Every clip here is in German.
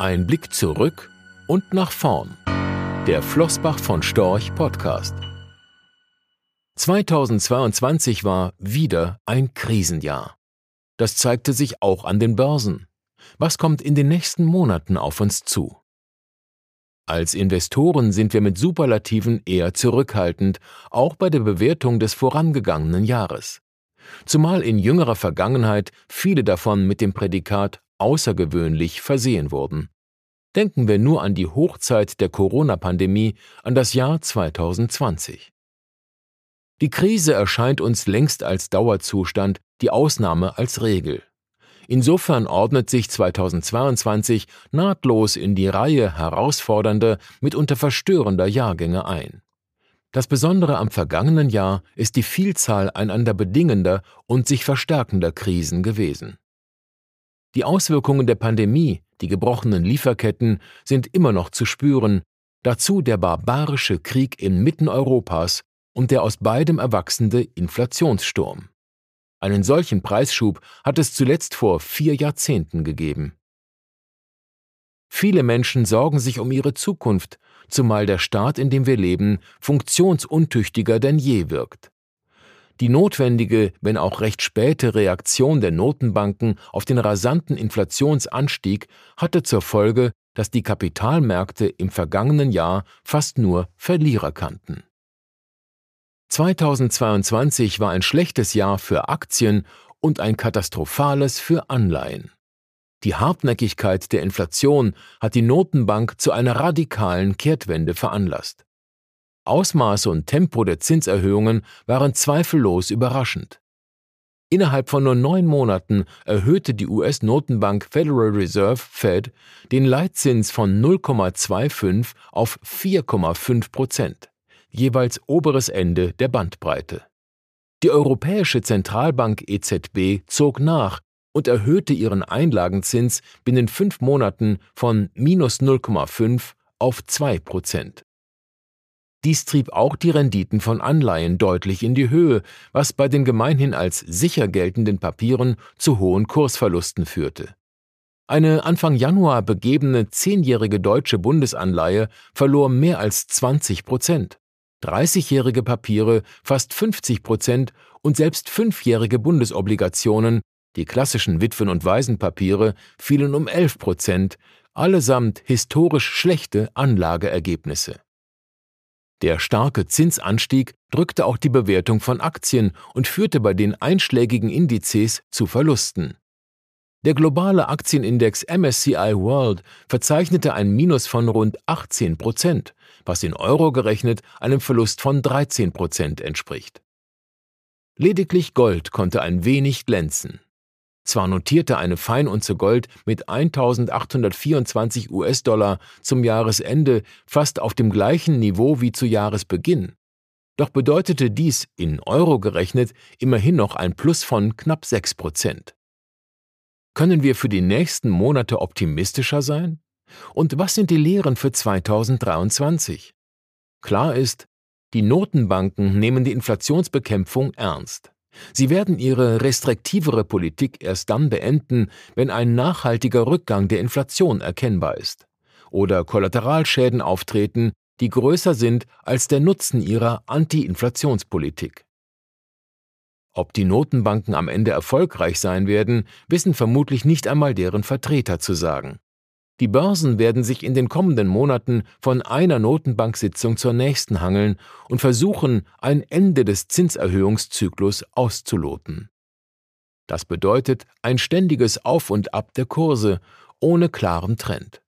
Ein Blick zurück und nach vorn. Der Flossbach von Storch Podcast. 2022 war wieder ein Krisenjahr. Das zeigte sich auch an den Börsen. Was kommt in den nächsten Monaten auf uns zu? Als Investoren sind wir mit Superlativen eher zurückhaltend, auch bei der Bewertung des vorangegangenen Jahres. Zumal in jüngerer Vergangenheit viele davon mit dem Prädikat außergewöhnlich versehen wurden. Denken wir nur an die Hochzeit der Corona-Pandemie, an das Jahr 2020. Die Krise erscheint uns längst als Dauerzustand, die Ausnahme als Regel. Insofern ordnet sich 2022 nahtlos in die Reihe herausfordernder, mitunter verstörender Jahrgänge ein. Das Besondere am vergangenen Jahr ist die Vielzahl einander bedingender und sich verstärkender Krisen gewesen. Die Auswirkungen der Pandemie, die gebrochenen Lieferketten sind immer noch zu spüren, dazu der barbarische Krieg inmitten Europas und der aus beidem erwachsende Inflationssturm. Einen solchen Preisschub hat es zuletzt vor vier Jahrzehnten gegeben. Viele Menschen sorgen sich um ihre Zukunft, zumal der Staat, in dem wir leben, funktionsuntüchtiger denn je wirkt. Die notwendige, wenn auch recht späte Reaktion der Notenbanken auf den rasanten Inflationsanstieg hatte zur Folge, dass die Kapitalmärkte im vergangenen Jahr fast nur Verlierer kannten. 2022 war ein schlechtes Jahr für Aktien und ein katastrophales für Anleihen. Die Hartnäckigkeit der Inflation hat die Notenbank zu einer radikalen Kehrtwende veranlasst. Ausmaß und Tempo der Zinserhöhungen waren zweifellos überraschend. Innerhalb von nur neun Monaten erhöhte die US-Notenbank Federal Reserve Fed den Leitzins von 0,25 auf 4,5 Prozent jeweils oberes Ende der Bandbreite. Die Europäische Zentralbank EZB zog nach und erhöhte ihren Einlagenzins binnen fünf Monaten von minus 0,5 auf 2 Prozent. Dies trieb auch die Renditen von Anleihen deutlich in die Höhe, was bei den gemeinhin als sicher geltenden Papieren zu hohen Kursverlusten führte. Eine Anfang Januar begebene zehnjährige deutsche Bundesanleihe verlor mehr als 20 Prozent. 30-jährige Papiere fast 50 Prozent und selbst fünfjährige Bundesobligationen, die klassischen Witwen- und Waisenpapiere, fielen um 11 Prozent, allesamt historisch schlechte Anlageergebnisse. Der starke Zinsanstieg drückte auch die Bewertung von Aktien und führte bei den einschlägigen Indizes zu Verlusten. Der globale Aktienindex MSCI World verzeichnete ein Minus von rund 18 Prozent, was in Euro gerechnet einem Verlust von 13 Prozent entspricht. Lediglich Gold konnte ein wenig glänzen. Zwar notierte eine Feinunze Gold mit 1824 US-Dollar zum Jahresende fast auf dem gleichen Niveau wie zu Jahresbeginn, doch bedeutete dies in Euro gerechnet immerhin noch ein Plus von knapp 6 Prozent. Können wir für die nächsten Monate optimistischer sein? Und was sind die Lehren für 2023? Klar ist, die Notenbanken nehmen die Inflationsbekämpfung ernst. Sie werden ihre restriktivere Politik erst dann beenden, wenn ein nachhaltiger Rückgang der Inflation erkennbar ist oder Kollateralschäden auftreten, die größer sind als der Nutzen ihrer Anti-Inflationspolitik. Ob die Notenbanken am Ende erfolgreich sein werden, wissen vermutlich nicht einmal deren Vertreter zu sagen. Die Börsen werden sich in den kommenden Monaten von einer Notenbanksitzung zur nächsten hangeln und versuchen, ein Ende des Zinserhöhungszyklus auszuloten. Das bedeutet ein ständiges Auf und Ab der Kurse ohne klaren Trend.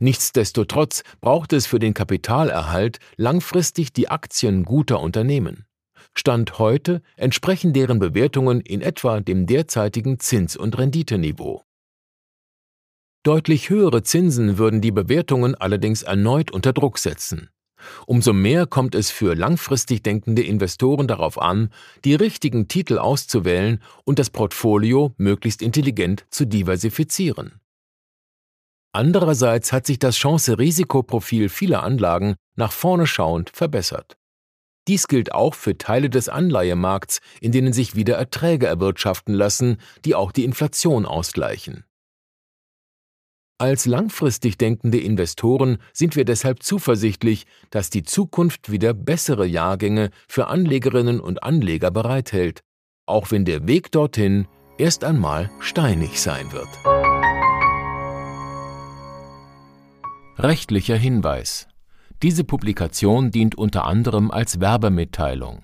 Nichtsdestotrotz braucht es für den Kapitalerhalt langfristig die Aktien guter Unternehmen. Stand heute entsprechen deren Bewertungen in etwa dem derzeitigen Zins- und Renditeniveau. Deutlich höhere Zinsen würden die Bewertungen allerdings erneut unter Druck setzen. Umso mehr kommt es für langfristig denkende Investoren darauf an, die richtigen Titel auszuwählen und das Portfolio möglichst intelligent zu diversifizieren. Andererseits hat sich das Chance-Risikoprofil vieler Anlagen nach vorne schauend verbessert. Dies gilt auch für Teile des Anleihemarkts, in denen sich wieder Erträge erwirtschaften lassen, die auch die Inflation ausgleichen. Als langfristig denkende Investoren sind wir deshalb zuversichtlich, dass die Zukunft wieder bessere Jahrgänge für Anlegerinnen und Anleger bereithält, auch wenn der Weg dorthin erst einmal steinig sein wird. Rechtlicher Hinweis diese Publikation dient unter anderem als Werbemitteilung.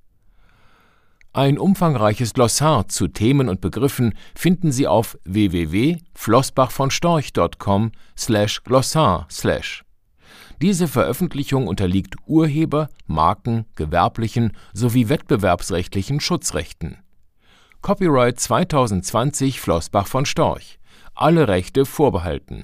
ein umfangreiches Glossar zu Themen und Begriffen finden Sie auf www.flossbachvonstorch.com/glossar/. Diese Veröffentlichung unterliegt Urheber-, Marken-, gewerblichen sowie wettbewerbsrechtlichen Schutzrechten. Copyright 2020 Flossbach von Storch. Alle Rechte vorbehalten